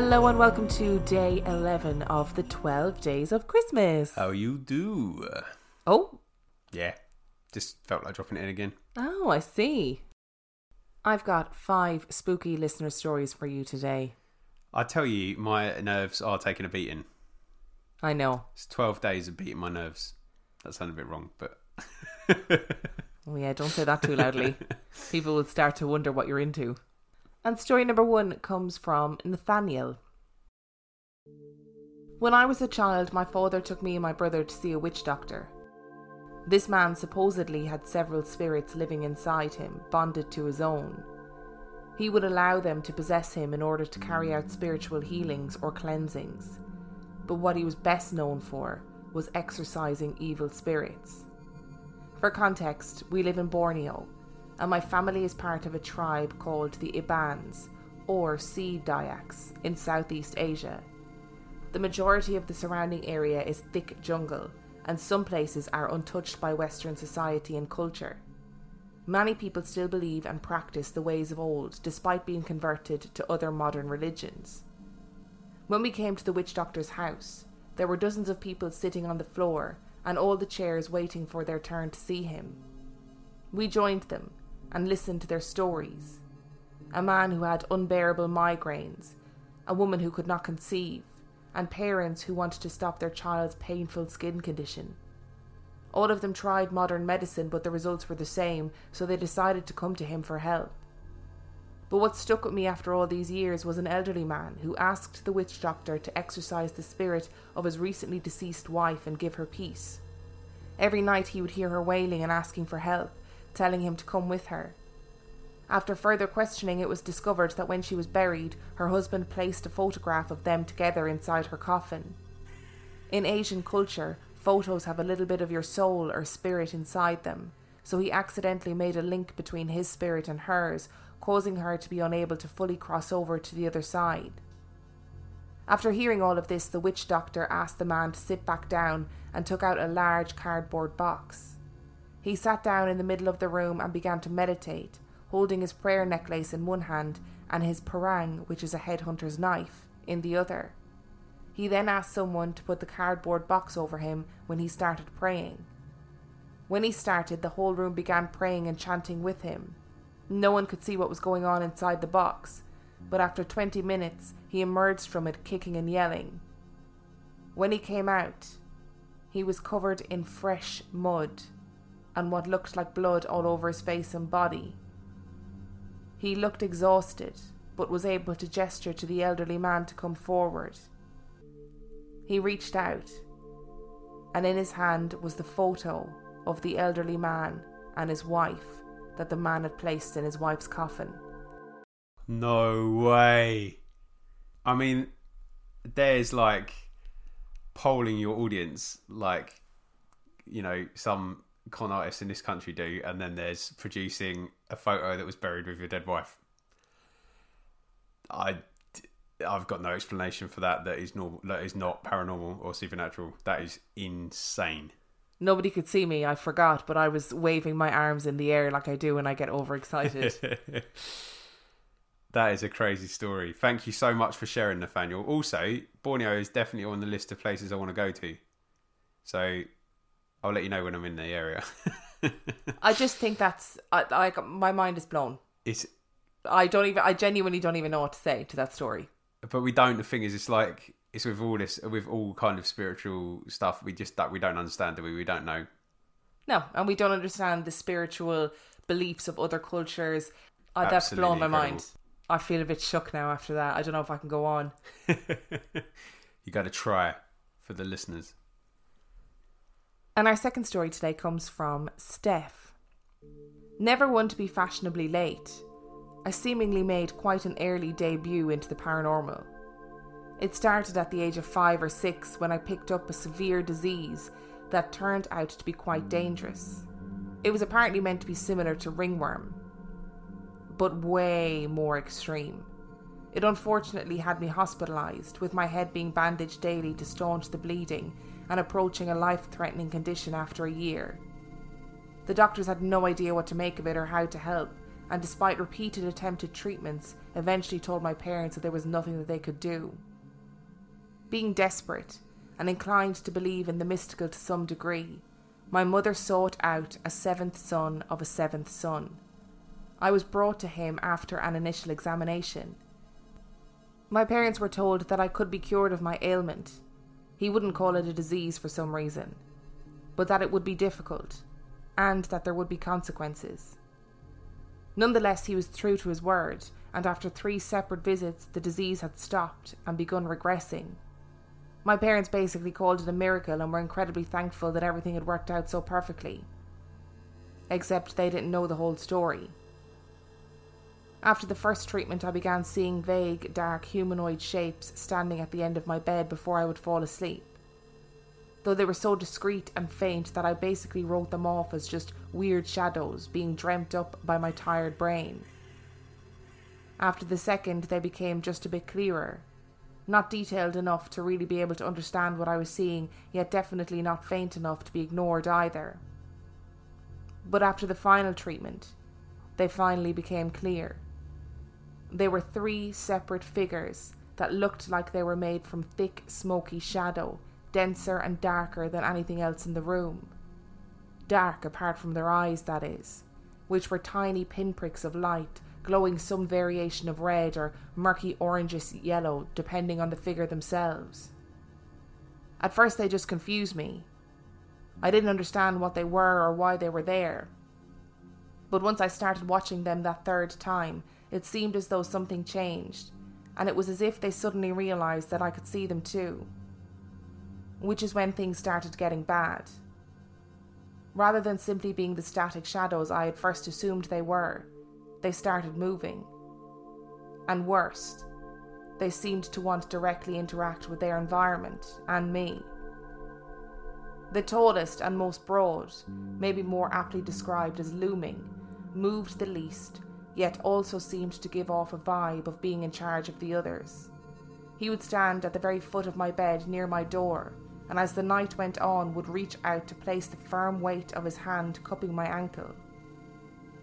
Hello and welcome to day 11 of the 12 days of Christmas. How you do? Oh, Yeah, just felt like dropping it in again. oh, I see. I've got five spooky listener stories for you today. I tell you, my nerves are taking a beating. I know. It's 12 days of beating my nerves. That sounded a bit wrong, but Oh, yeah, don't say that too loudly. People will start to wonder what you're into. And story number one comes from Nathaniel. When I was a child, my father took me and my brother to see a witch doctor. This man supposedly had several spirits living inside him, bonded to his own. He would allow them to possess him in order to carry out spiritual healings or cleansings. But what he was best known for was exorcising evil spirits. For context, we live in Borneo, and my family is part of a tribe called the Ibans, or Sea Dayaks, in Southeast Asia. The majority of the surrounding area is thick jungle, and some places are untouched by Western society and culture. Many people still believe and practice the ways of old despite being converted to other modern religions. When we came to the witch doctor's house, there were dozens of people sitting on the floor and all the chairs waiting for their turn to see him. We joined them and listened to their stories. A man who had unbearable migraines, a woman who could not conceive, and parents who wanted to stop their child's painful skin condition. All of them tried modern medicine, but the results were the same, so they decided to come to him for help. But what stuck with me after all these years was an elderly man who asked the witch doctor to exorcise the spirit of his recently deceased wife and give her peace. Every night he would hear her wailing and asking for help, telling him to come with her. After further questioning, it was discovered that when she was buried, her husband placed a photograph of them together inside her coffin. In Asian culture, photos have a little bit of your soul or spirit inside them, so he accidentally made a link between his spirit and hers, causing her to be unable to fully cross over to the other side. After hearing all of this, the witch doctor asked the man to sit back down and took out a large cardboard box. He sat down in the middle of the room and began to meditate, holding his prayer necklace in one hand and his parang, which is a headhunter's knife, in the other. He then asked someone to put the cardboard box over him when he started praying. When he started, the whole room began praying and chanting with him. No one could see what was going on inside the box, but after 20 minutes, he emerged from it kicking and yelling. When he came out, he was covered in fresh mud and what looked like blood all over his face and body. He looked exhausted, but was able to gesture to the elderly man to come forward. He reached out, and in his hand was the photo of the elderly man and his wife that the man had placed in his wife's coffin. no way. I mean, there's like polling your audience, like, you know, some con artists in this country do, and then there's producing a photo that was buried with your dead wife. I. I've got no explanation for that. That is normal. That is not paranormal or supernatural. That is insane. Nobody could see me, I forgot, but I was waving my arms in the air like I do when I get overexcited. that is a crazy story. Thank you so much for sharing, Nathaniel. Also, Borneo is definitely on the list of places I want to go to. So I'll let you know when I'm in the area. I just think that's I, like my mind is blown. it's I don't even I genuinely don't even know what to say to that story. but we don't. The thing is, it's like it's with all this, with all kind of spiritual stuff. We just that we don't understand, do we? We don't know. No, and we don't understand the spiritual beliefs of other cultures. That's blown my incredible. mind. I feel a bit shook now after that. I don't know if I can go on. you got to try for the listeners. And our second story today comes from Steph. Never one to be fashionably late, I seemingly made quite an early debut into the paranormal. It started at the age of five or six when I picked up a severe disease that turned out to be quite dangerous. It was apparently meant to be similar to ringworm, but way more extreme. It unfortunately had me hospitalised, with my head being bandaged daily to staunch the bleeding and approaching a life threatening condition after a year. The doctors had no idea what to make of it or how to help, and despite repeated attempted treatments, eventually told my parents that there was nothing that they could do. Being desperate and inclined to believe in the mystical to some degree, my mother sought out a seventh son of a seventh son. I was brought to him after an initial examination. My parents were told that I could be cured of my ailment. He wouldn't call it a disease for some reason, but that it would be difficult, and that there would be consequences. Nonetheless, he was true to his word, and after three separate visits, the disease had stopped and begun regressing my parents basically called it a miracle and were incredibly thankful that everything had worked out so perfectly. Except they didn't know the whole story. After the first treatment, I began seeing vague, dark humanoid shapes standing at the end of my bed before I would fall asleep. Though they were so discreet and faint that I basically wrote them off as just weird shadows being dreamt up by my tired brain. After the second, they became just a bit clearer, not detailed enough to really be able to understand what I was seeing, yet definitely not faint enough to be ignored either. But after the final treatment, they finally became clear. They were three separate figures that looked like they were made from thick, smoky shadow, denser and darker than anything else in the room. Dark apart from their eyes, that is, which were tiny pinpricks of light glowing some variation of red or murky orangish yellow, depending on the figure themselves. At first, they just confused me. I didn't understand what they were or why they were there. But once I started watching them that third time, it seemed as though something changed, and it was as if they suddenly realised that I could see them too. Which is when things started getting bad. Rather than simply being the static shadows I had first assumed they were, they started moving. And worst, they seemed to want to directly interact with their environment and me. The tallest and most broad, maybe more aptly described as looming, moved the least, yet also seemed to give off a vibe of being in charge of the others. He would stand at the very foot of my bed near my door, and as the night went on, would reach out to place the firm weight of his hand cupping my ankle.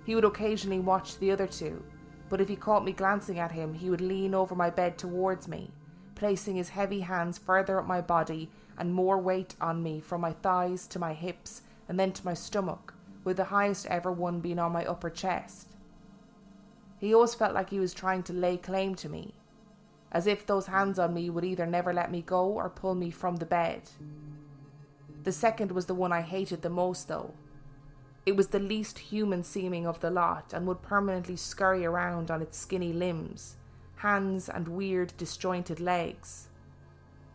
He would occasionally watch the other two, but if he caught me glancing at him, he would lean over my bed towards me, placing his heavy hands further up my body and more weight on me from my thighs to my hips and then to my stomach, with the highest ever one being on my upper chest. He always felt like he was trying to lay claim to me, as if those hands on me would either never let me go or pull me from the bed. The second was the one I hated the most, though, it was the least human seeming of the lot and would permanently scurry around on its skinny limbs, hands, and weird, disjointed legs.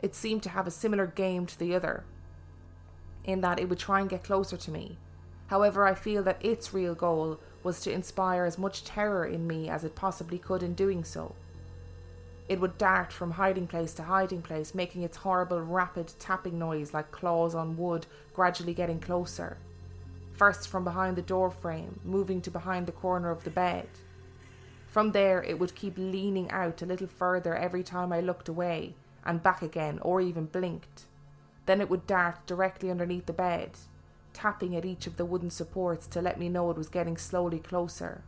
It seemed to have a similar game to the other, in that it would try and get closer to me. However, I feel that its real goal was to inspire as much terror in me as it possibly could in doing so. It would dart from hiding place to hiding place, making its horrible, rapid tapping noise like claws on wood, gradually getting closer first from behind the door frame, moving to behind the corner of the bed. From there, it would keep leaning out a little further every time I looked away, and back again, or even blinked. Then it would dart directly underneath the bed, tapping at each of the wooden supports to let me know it was getting slowly closer.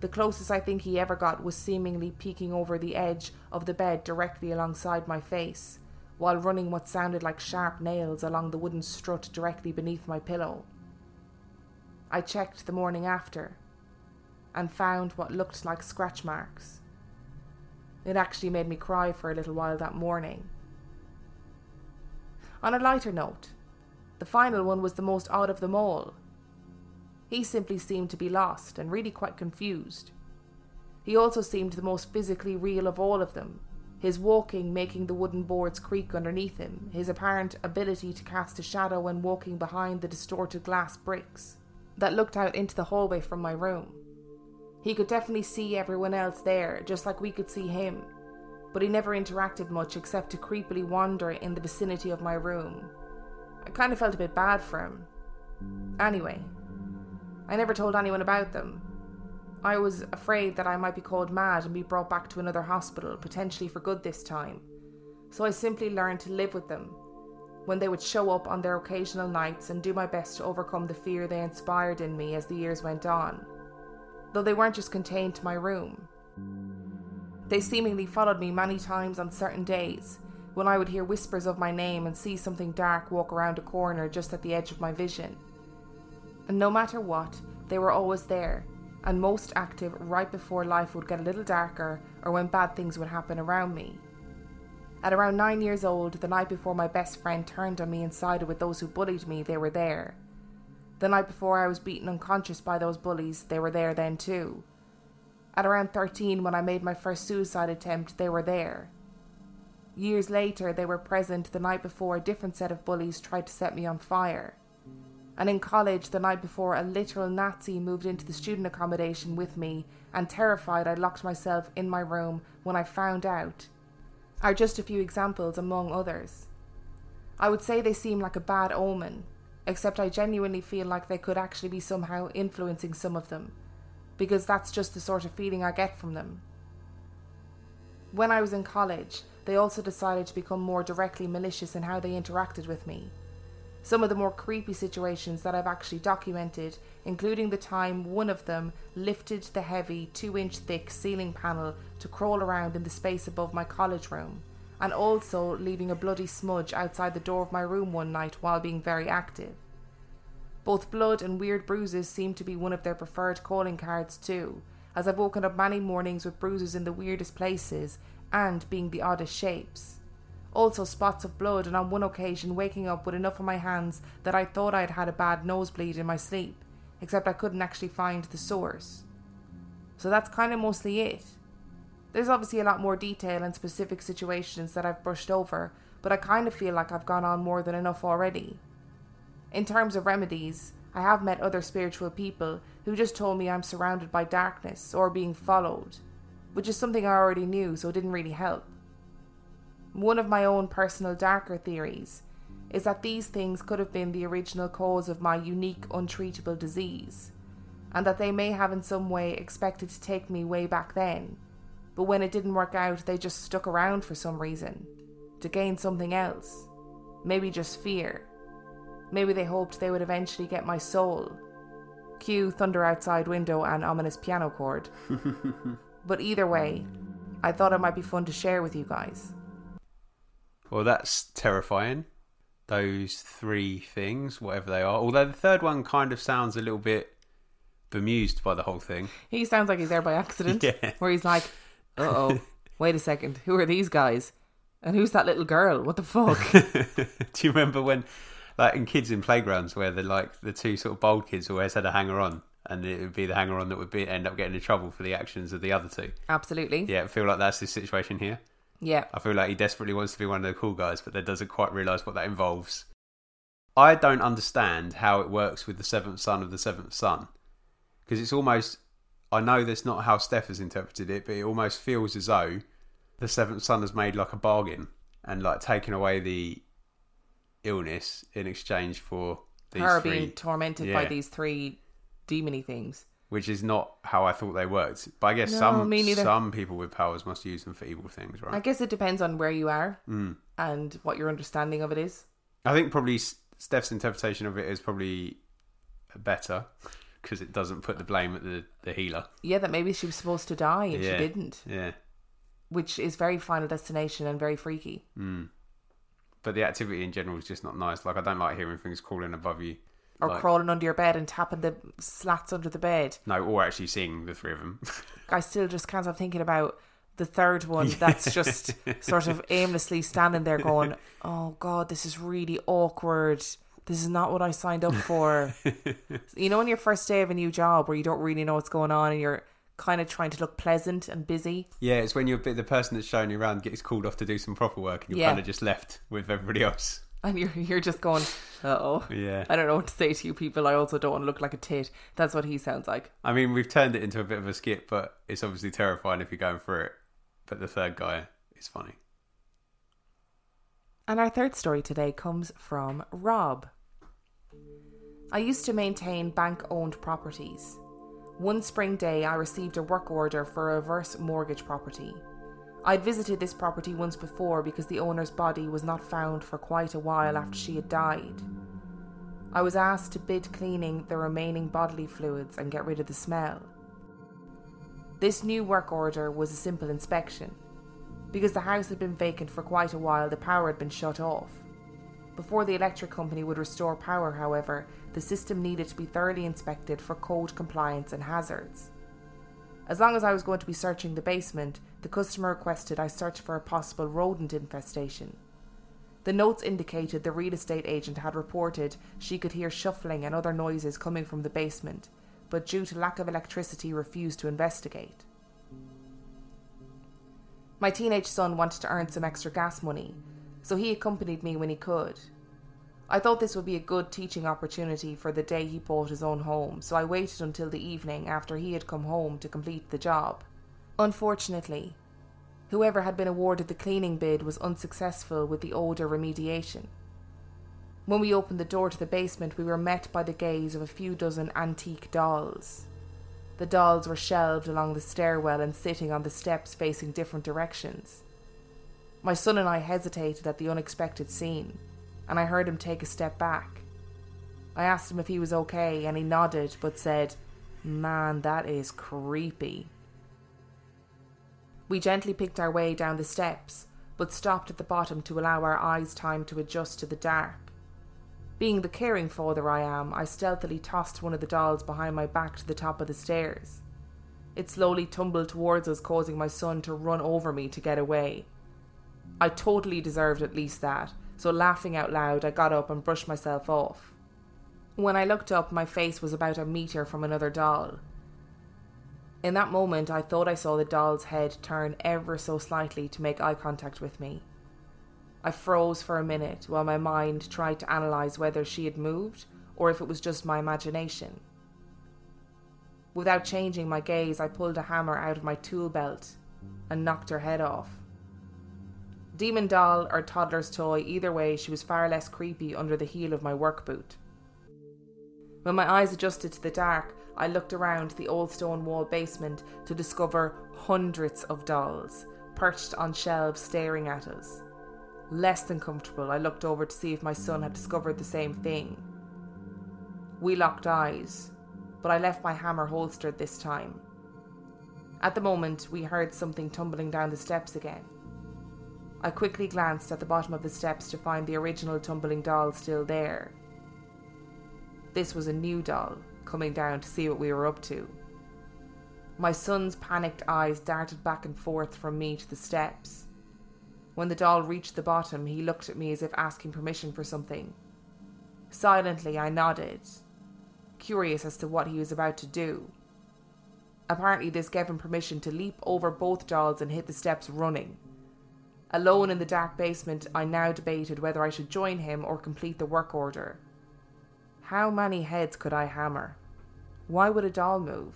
The closest I think he ever got was seemingly peeking over the edge of the bed directly alongside my face, while running what sounded like sharp nails along the wooden strut directly beneath my pillow. I checked the morning after and found what looked like scratch marks. It actually made me cry for a little while that morning. On a lighter note, the final one was the most odd of them all. He simply seemed to be lost and really quite confused. He also seemed the most physically real of all of them, his walking making the wooden boards creak underneath him, his apparent ability to cast a shadow when walking behind the distorted glass bricks that looked out into the hallway from my room. He could definitely see everyone else there, just like we could see him, but he never interacted much except to creepily wander in the vicinity of my room. I kind of felt a bit bad for him. Anyway, I never told anyone about them. I was afraid that I might be called mad and be brought back to another hospital, potentially for good this time. So I simply learned to live with them when they would show up on their occasional nights and do my best to overcome the fear they inspired in me as the years went on. though they weren't just contained to my room. They seemingly followed me many times on certain days, when I would hear whispers of my name and see something dark walk around a corner just at the edge of my vision. And no matter what, they were always there, and most active right before life would get a little darker or when bad things would happen around me. At around nine years old, the night before my best friend turned on me and sided with those who bullied me, they were there. The night before I was beaten unconscious by those bullies, they were there then too. At around 13, when I made my first suicide attempt, they were there. Years later, they were present the night before a different set of bullies tried to set me on fire. And in college, the night before, a literal Nazi moved into the student accommodation with me, and terrified, I locked myself in my room when I found out. Are just a few examples among others. I would say they seem like a bad omen, except I genuinely feel like they could actually be somehow influencing some of them, because that's just the sort of feeling I get from them. When I was in college, they also decided to become more directly malicious in how they interacted with me. Some of the more creepy situations that I've actually documented, including the time one of them lifted the heavy, two inch thick ceiling panel to crawl around in the space above my college room, and also leaving a bloody smudge outside the door of my room one night while being very active. Both blood and weird bruises seem to be one of their preferred calling cards too, as I've woken up many mornings with bruises in the weirdest places and being the oddest shapes. Also, spots of blood, and on one occasion, waking up with enough on my hands that I thought I'd had a bad nosebleed in my sleep, except I couldn't actually find the source. So that's kind of mostly it. There's obviously a lot more detail and specific situations that I've brushed over, but I kind of feel like I've gone on more than enough already. In terms of remedies, I have met other spiritual people who just told me I'm surrounded by darkness or being followed, which is something I already knew, so it didn't really help. One of my own personal darker theories is that these things could have been the original cause of my unique untreatable disease, and that they may have in some way expected to take me way back then but when it didn't work out, they just stuck around for some reason to gain something else. Maybe just fear. Maybe they hoped they would eventually get my soul. Cue thunder outside window and ominous piano chord. but either way, I thought it might be fun to share with you guys. Well, that's terrifying. Those three things, whatever they are. Although the third one kind of sounds a little bit bemused by the whole thing. He sounds like he's there by accident. Yeah. Where he's like, uh oh, wait a second, who are these guys? And who's that little girl? What the fuck? Do you remember when, like, in kids in playgrounds, where the like the two sort of bold kids always had a hanger on, and it would be the hanger on that would be end up getting in trouble for the actions of the other two. Absolutely. Yeah, I feel like that's the situation here. Yeah. I feel like he desperately wants to be one of the cool guys, but then doesn't quite realise what that involves. I don't understand how it works with the seventh son of the seventh son, because it's almost. I know that's not how Steph has interpreted it, but it almost feels as though the seventh son has made like a bargain and like taken away the illness in exchange for these Her three, being tormented by these three demony things. which is not how I thought they worked. But I guess No, some some people with powers must use them for evil things, right? I guess it depends on where you are Mm. and what your understanding of it is. I think probably Steph's interpretation of it is probably better because it doesn't put the blame at the, the healer. Yeah, that maybe she was supposed to die and Yeah. she didn't, Yeah. which is very Final Destination and very freaky. Mm. But the activity in general is just not nice. Like, I don't like hearing things crawling above you. Or Like- crawling under your bed and tapping the slats under the bed. No, or actually seeing the three of them. I still just can't stop thinking about the third one that's just sort of aimlessly standing there going, Oh God, this is really awkward. This is not what I signed up for. you know, on your first day of a new job where you don't really know what's going on and you're kind of trying to look pleasant and busy. yeah, it's when you're the person that's showing you around gets called off to do some proper work and you're Yeah. kind of just left with everybody else. And you're you're just going, uh oh. Yeah. I don't know what to say to you people. I also don't want to look like a tit. That's what he sounds like. I mean, we've turned it into a bit of a skit, but it's obviously terrifying if you're going through it. But the third guy is funny. And our third story today comes from Rob. I used to maintain bank owned properties. One spring day, I received a work order for a reverse mortgage property. I'd visited this property once before because the owner's body was not found for quite a while after she had died. I was asked to bid cleaning the remaining bodily fluids and get rid of the smell. This new work order was a simple inspection. Because the house had been vacant for quite a while, the power had been shut off. Before the electric company would restore power, however, the system needed to be thoroughly inspected for code compliance and hazards. As long as I was going to be searching the basement, the customer requested I search for a possible rodent infestation. The notes indicated the real estate agent had reported she could hear shuffling and other noises coming from the basement, but due to lack of electricity refused to investigate. My teenage son wanted to earn some extra gas money, so he accompanied me when he could. I thought this would be a good teaching opportunity for the day he bought his own home, so I waited until the evening after he had come home to complete the job. Unfortunately, whoever had been awarded the cleaning bid was unsuccessful with the odour remediation. When we opened the door to the basement, we were met by the gaze of a few dozen antique dolls. The dolls were shelved along the stairwell and sitting on the steps facing different directions. My son and I hesitated at the unexpected scene, and I heard him take a step back. I asked him if he was okay, and he nodded but said, Man, that is creepy. We gently picked our way down the steps, but stopped at the bottom to allow our eyes time to adjust to the dark. Being the caring father I am, I stealthily tossed one of the dolls behind my back to the top of the stairs. It slowly tumbled towards us, causing my son to run over me to get away. I totally deserved at least that, so laughing out loud, I got up and brushed myself off. When I looked up, my face was about a metre from another doll. In that moment, I thought I saw the doll's head turn ever so slightly to make eye contact with me. I froze for a minute while my mind tried to analyse whether she had moved or if it was just my imagination. Without changing my gaze, I pulled a hammer out of my tool belt and knocked her head off. Demon doll or toddler's toy, either way, she was far less creepy under the heel of my work boot. When my eyes adjusted to the dark, I looked around the old stone wall basement to discover hundreds of dolls perched on shelves staring at us. Less than comfortable, I looked over to see if my son had discovered the same thing. We locked eyes, but I left my hammer holstered this time. At the moment, we heard something tumbling down the steps again. I quickly glanced at the bottom of the steps to find the original tumbling doll still there. This was a new doll, coming down to see what we were up to. My son's panicked eyes darted back and forth from me to the steps. When the doll reached the bottom, he looked at me as if asking permission for something. Silently, I nodded, curious as to what he was about to do. Apparently, this gave him permission to leap over both dolls and hit the steps running. Alone in the dark basement, I now debated whether I should join him or complete the work order. How many heads could I hammer? Why would a doll move?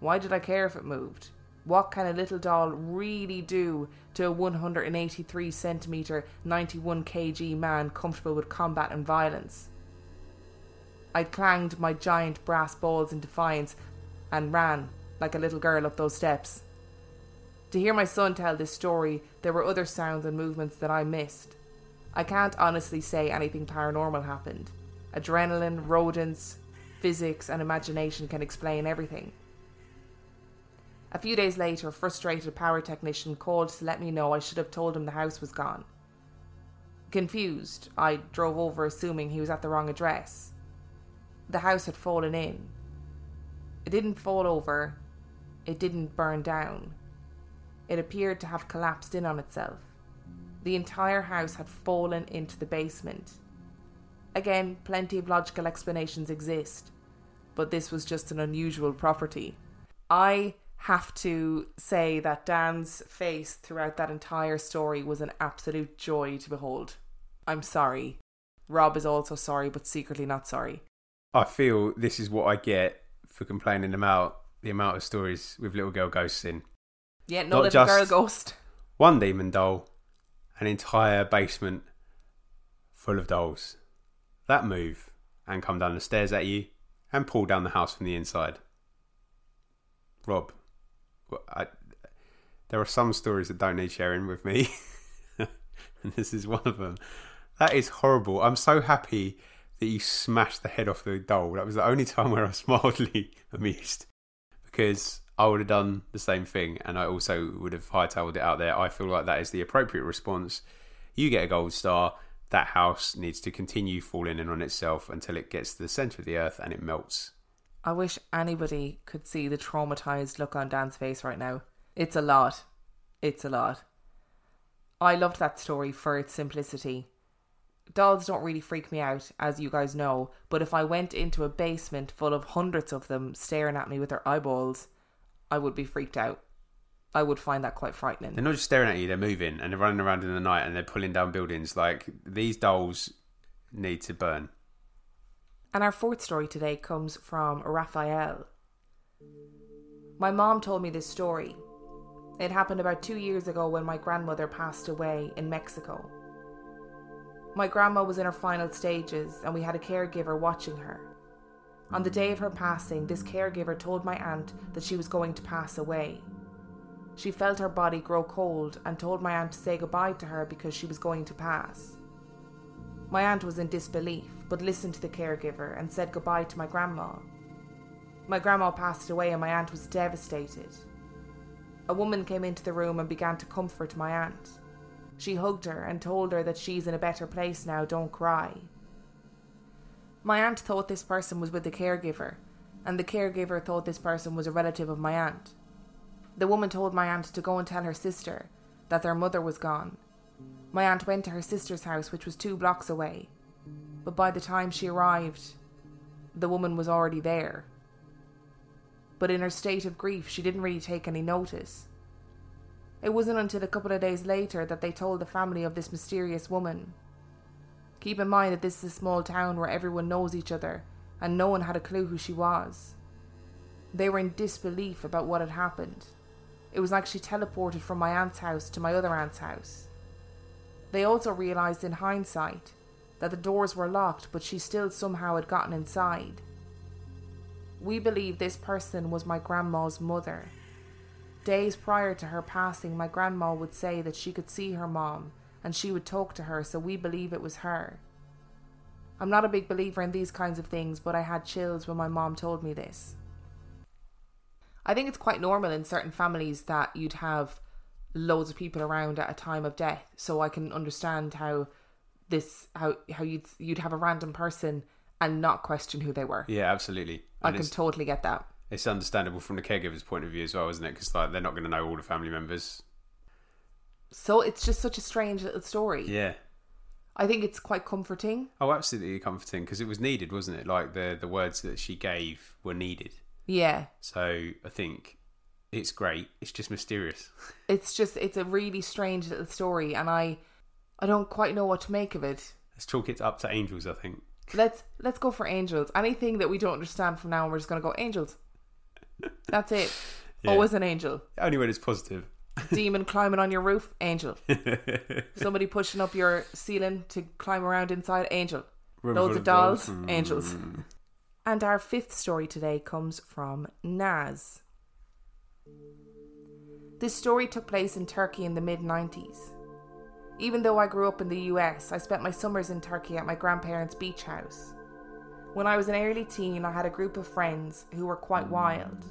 Why did I care if it moved? What can a little doll really do to a 183 centimetre, 91 kg man comfortable with combat and violence? I clanged my giant brass balls in defiance and ran like a little girl up those steps. To hear my son tell this story, there were other sounds and movements that I missed. I can't honestly say anything paranormal happened. Adrenaline, rodents, physics, and imagination can explain everything. A few days later, a frustrated power technician called to let me know I should have told him the house was gone. Confused, I drove over assuming he was at the wrong address. The house had fallen in. It didn't fall over, it didn't burn down. It appeared to have collapsed in on itself. The entire house had fallen into the basement. Again, plenty of logical explanations exist, but this was just an unusual property. I have to say that Dan's face throughout that entire story was an absolute joy to behold. I'm sorry. Rob is also sorry, but secretly not sorry. I feel this is what I get for complaining about the amount of stories with little girl ghosts in. Yeah, no Not little girl ghost. One demon doll, an entire basement full of dolls that move and come down the stairs at you and pull down the house from the inside. Rob, I, there are some stories that don't need sharing with me, and this is one of them. That is horrible. I'm so happy that you smashed the head off the doll. That was the only time where I was mildly amused because I would have done the same thing, and I also would have hightailed it out there. I feel like that is the appropriate response. You get a gold star. That house needs to continue falling in on itself until it gets to the center of the earth and it melts. I wish anybody could see the traumatized look on Dan's face right now. It's a lot. It's a lot. I loved that story for its simplicity. Dolls don't really freak me out, as you guys know, but if I went into a basement full of hundreds of them staring at me with their eyeballs, I would be freaked out. I would find that quite frightening. They're not just staring at you; they're moving and they're running around in the night and they're pulling down buildings. Like these dolls need to burn. And our fourth story today comes from Raphael. My mom told me this story. It happened about two years ago when my grandmother passed away in Mexico. My grandma was in her final stages and we had a caregiver watching her. On the day of her passing, this caregiver told my aunt that she was going to pass away. She felt her body grow cold and told my aunt to say goodbye to her because she was going to pass. My aunt was in disbelief, but listened to the caregiver and said goodbye to my grandma. My grandma passed away and my aunt was devastated. A woman came into the room and began to comfort my aunt. She hugged her and told her that she's in a better place now, don't cry. My aunt thought this person was with the caregiver, and the caregiver thought this person was a relative of my aunt. The woman told my aunt to go and tell her sister that their mother was gone. My aunt went to her sister's house, which was two blocks away, but by the time she arrived, the woman was already there. But in her state of grief, she didn't really take any notice. It wasn't until a couple of days later that they told the family of this mysterious woman. Keep in mind that this is a small town where everyone knows each other, and no one had a clue who she was. They were in disbelief about what had happened. It was like she teleported from my aunt's house to my other aunt's house. They also realised in hindsight that the doors were locked, but she still somehow had gotten inside. We believe this person was my grandma's mother. Days prior to her passing, my grandma would say that she could see her mom and she would talk to her, so we believe it was her. I'm not a big believer in these kinds of things, but I had chills when my mom told me this. I think it's quite normal in certain families that you'd have loads of people around at a time of death. So I can understand how this how how you'd you'd have a random person and not question who they were. Yeah, absolutely. I can totally get that. it's understandable from the caregiver's point of view as well, isn't it? Because like they're not going to know all the family members. So it's just such a strange little story. Yeah. I think it's quite comforting. Oh, absolutely comforting because it was needed, wasn't it? Like the the words that she gave were needed. Yeah. So I think it's great. It's just mysterious. It's just it's a really strange little story and I I don't quite know what to make of it. Let's chalk it up to angels. I think. Let's let's go for angels. Anything that we don't understand from now on we're just gonna go angels. That's it. Yeah. Always an angel. Only when it's positive. Demon climbing on your roof, angel. Somebody pushing up your ceiling to climb around inside, angel. Loads of dolls, dolls. Mm. angels. And our fifth story today comes from Naz. This story took place in Turkey in the mid 90s. Even though I grew up in the US, I spent my summers in Turkey at my grandparents' beach house. When I was an early teen, I had a group of friends who were quite wild.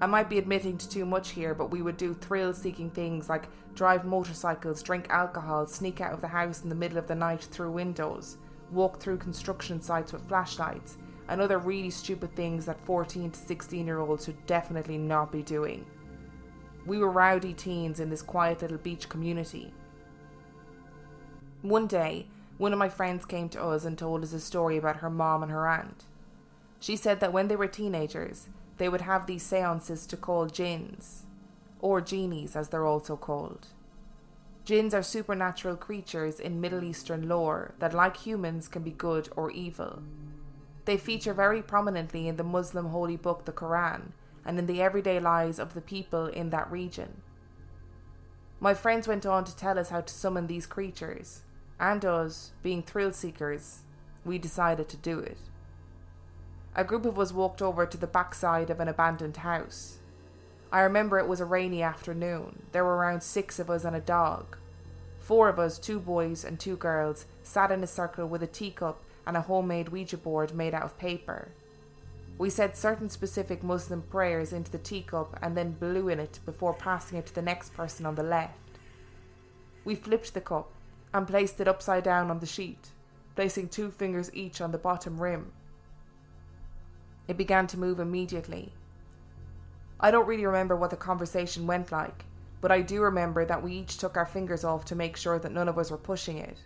I might be admitting to too much here, but we would do thrill seeking things like drive motorcycles, drink alcohol, sneak out of the house in the middle of the night through windows, walk through construction sites with flashlights, and other really stupid things that 14 to 16 year olds should definitely not be doing. We were rowdy teens in this quiet little beach community. One day, one of my friends came to us and told us a story about her mom and her aunt. She said that when they were teenagers, they would have these seances to call jinns, or genies as they're also called. Jinns are supernatural creatures in Middle Eastern lore that, like humans, can be good or evil. They feature very prominently in the Muslim holy book, the Quran, and in the everyday lives of the people in that region. My friends went on to tell us how to summon these creatures, and us, being thrill seekers, we decided to do it. A group of us walked over to the backside of an abandoned house. I remember it was a rainy afternoon. There were around six of us and a dog. Four of us, two boys and two girls, sat in a circle with a teacup and a homemade Ouija board made out of paper. We said certain specific Muslim prayers into the teacup and then blew in it before passing it to the next person on the left. We flipped the cup and placed it upside down on the sheet, placing two fingers each on the bottom rim. It began to move immediately. I don't really remember what the conversation went like, but I do remember that we each took our fingers off to make sure that none of us were pushing it.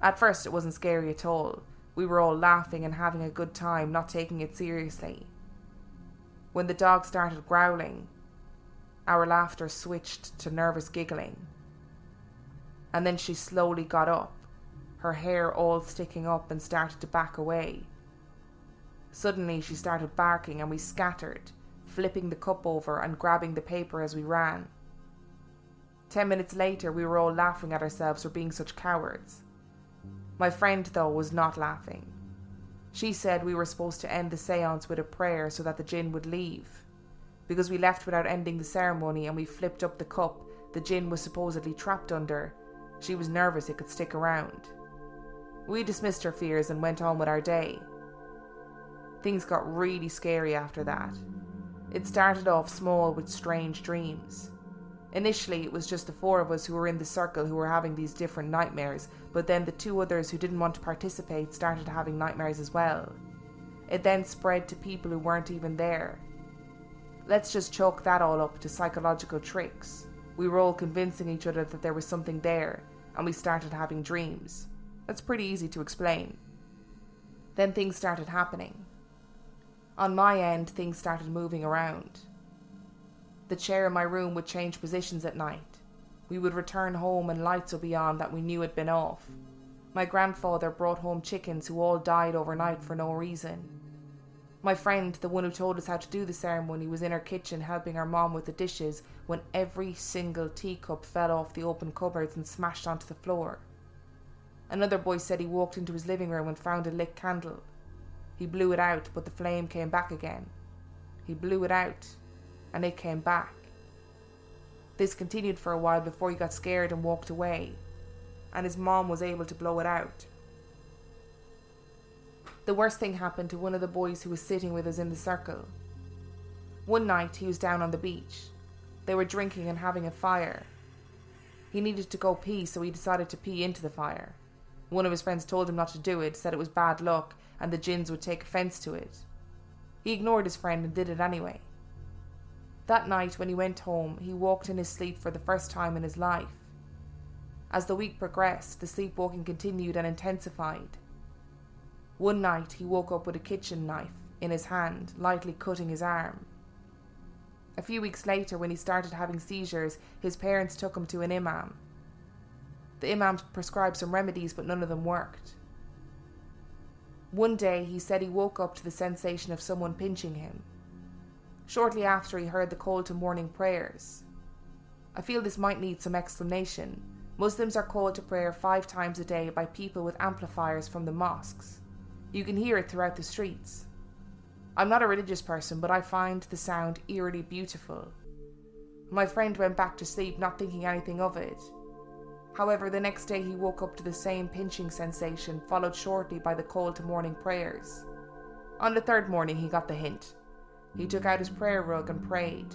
At first, it wasn't scary at all, we were all laughing and having a good time, not taking it seriously. When the dog started growling, our laughter switched to nervous giggling. And then she slowly got up, her hair all sticking up, and started to back away. Suddenly, she started barking, and we scattered, flipping the cup over and grabbing the paper as we ran. Ten minutes later, we were all laughing at ourselves for being such cowards. My friend, though, was not laughing. She said we were supposed to end the seance with a prayer so that the jinn would leave. Because we left without ending the ceremony and we flipped up the cup the jinn was supposedly trapped under, she was nervous it could stick around. We dismissed her fears and went on with our day. Things got really scary after that. It started off small with strange dreams. Initially, it was just the four of us who were in the circle who were having these different nightmares, but then the two others who didn't want to participate started having nightmares as well. It then spread to people who weren't even there. Let's just chalk that all up to psychological tricks. We were all convincing each other that there was something there, and we started having dreams. That's pretty easy to explain. Then things started happening. On my end, things started moving around. The chair in my room would change positions at night. We would return home and lights would be on that we knew had been off. My grandfather brought home chickens who all died overnight for no reason. My friend, the one who told us how to do the ceremony, was in her kitchen helping her mom with the dishes when every single teacup fell off the open cupboards and smashed onto the floor. Another boy said he walked into his living room and found a lit candle. He blew it out, but the flame came back again. He blew it out, and it came back. This continued for a while before he got scared and walked away, and his mom was able to blow it out. The worst thing happened to one of the boys who was sitting with us in the circle. One night he was down on the beach. They were drinking and having a fire. He needed to go pee, so he decided to pee into the fire. One of his friends told him not to do it, said it was bad luck, and the jinns would take offence to it. He ignored his friend and did it anyway. That night, when he went home, he walked in his sleep for the first time in his life. As the week progressed, the sleepwalking continued and intensified. One night, he woke up with a kitchen knife in his hand, lightly cutting his arm. A few weeks later, when he started having seizures, his parents took him to an imam. The imam prescribed some remedies, but none of them worked. One day, he said he woke up to the sensation of someone pinching him. Shortly after, he heard the call to morning prayers. I feel this might need some explanation. Muslims are called to prayer five times a day by people with amplifiers from the mosques. You can hear it throughout the streets. I'm not a religious person, but I find the sound eerily beautiful. My friend went back to sleep not thinking anything of it. However, the next day he woke up to the same pinching sensation, followed shortly by the call to morning prayers. On the third morning, he got the hint. He took out his prayer rug and prayed.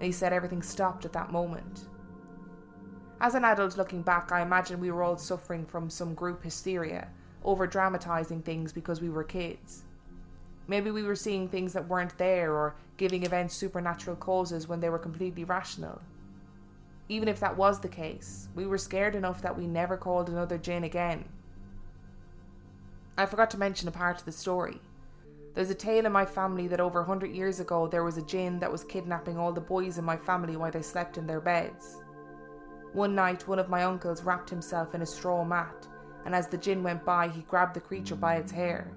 He said everything stopped at that moment. As an adult looking back, I imagine we were all suffering from some group hysteria, over dramatizing things because we were kids. Maybe we were seeing things that weren't there or giving events supernatural causes when they were completely rational. Even if that was the case, we were scared enough that we never called another jinn again. I forgot to mention a part of the story. There's a tale in my family that over a hundred years ago there was a jinn that was kidnapping all the boys in my family while they slept in their beds. One night, one of my uncles wrapped himself in a straw mat, and as the jinn went by, he grabbed the creature by its hair.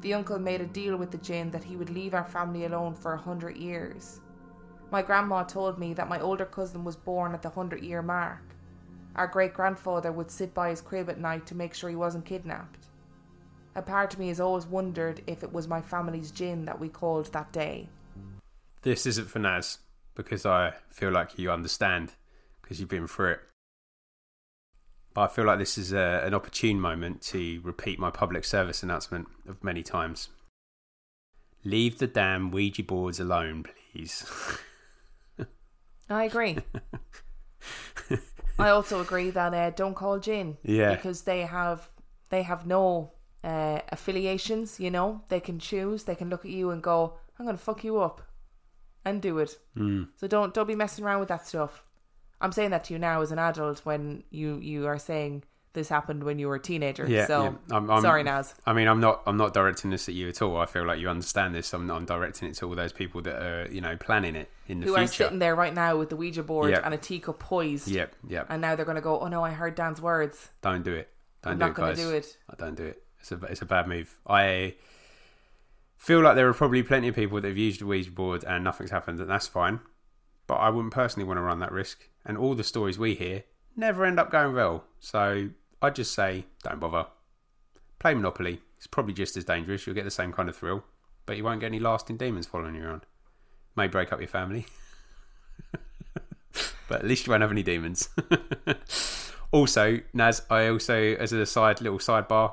The uncle made a deal with the jinn that he would leave our family alone for a hundred years. My grandma told me that my older cousin was born at the hundred year mark. Our great grandfather would sit by his crib at night to make sure he wasn't kidnapped. A part of me has always wondered if it was my family's jinn that we called that day. This isn't for Naz, because I feel like you understand, because you've been through it. But I feel like this is a, an opportune moment to repeat my public service announcement of many times. Leave the damn Ouija boards alone, please. I agree. I also agree that uh, don't call jinn. Yeah. Because they have they have no uh, affiliations. You know, they can choose. They can look at you and go, "I'm going to fuck you up," and do it. Mm. So don't don't be messing around with that stuff. I'm saying that to you now as an adult when you you are saying this happened when you were a teenager. Yeah, so yeah. I'm, I'm, sorry, Naz. I mean, I'm not. I'm not directing this at you at all. I feel like you understand this. I'm. I'm directing it to all those people that are, you know, planning it in the future. Who future. are sitting there right now with the Ouija board Yep. and a teacup poised, Yep. Yep. and now they're going to go, "Oh no, I heard Dan's words. Don't do it. Don't I'm do not it, going to do it." I don't do it. It's a. It's a bad move. I feel like there are probably plenty of people that have used the Ouija board and nothing's happened, and that's fine. But I wouldn't personally want to run that risk. And all the stories we hear never end up going well. So I'd just say, don't bother. Play Monopoly. It's probably just as dangerous. You'll get the same kind of thrill, but you won't get any lasting demons following you around. May break up your family. but at least you won't have any demons. also, Naz, I also, as a side little sidebar,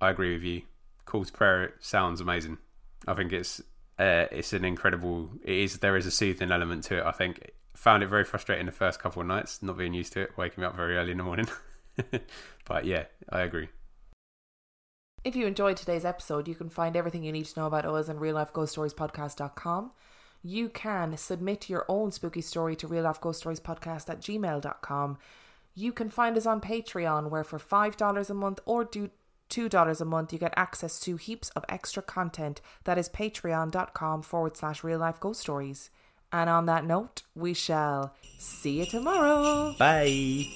I agree with you. Call to prayer sounds amazing. I think it's uh, it's an incredible. It is there is a soothing element to it. I think found it very frustrating the first couple of nights, not being used to it, waking me up very early in the morning. but yeah, I agree. If you enjoyed today's episode, you can find everything you need to know about us on reallifeghoststoriespodcast.com. You can submit your own spooky story to reallifeghoststoriespodcast at gmail.com. You can find us on Patreon, where for $5 a month or do $2 a month, you get access to heaps of extra content. That is patreon.com forward slash real life ghost stories. And on that note, we shall see you tomorrow. Bye.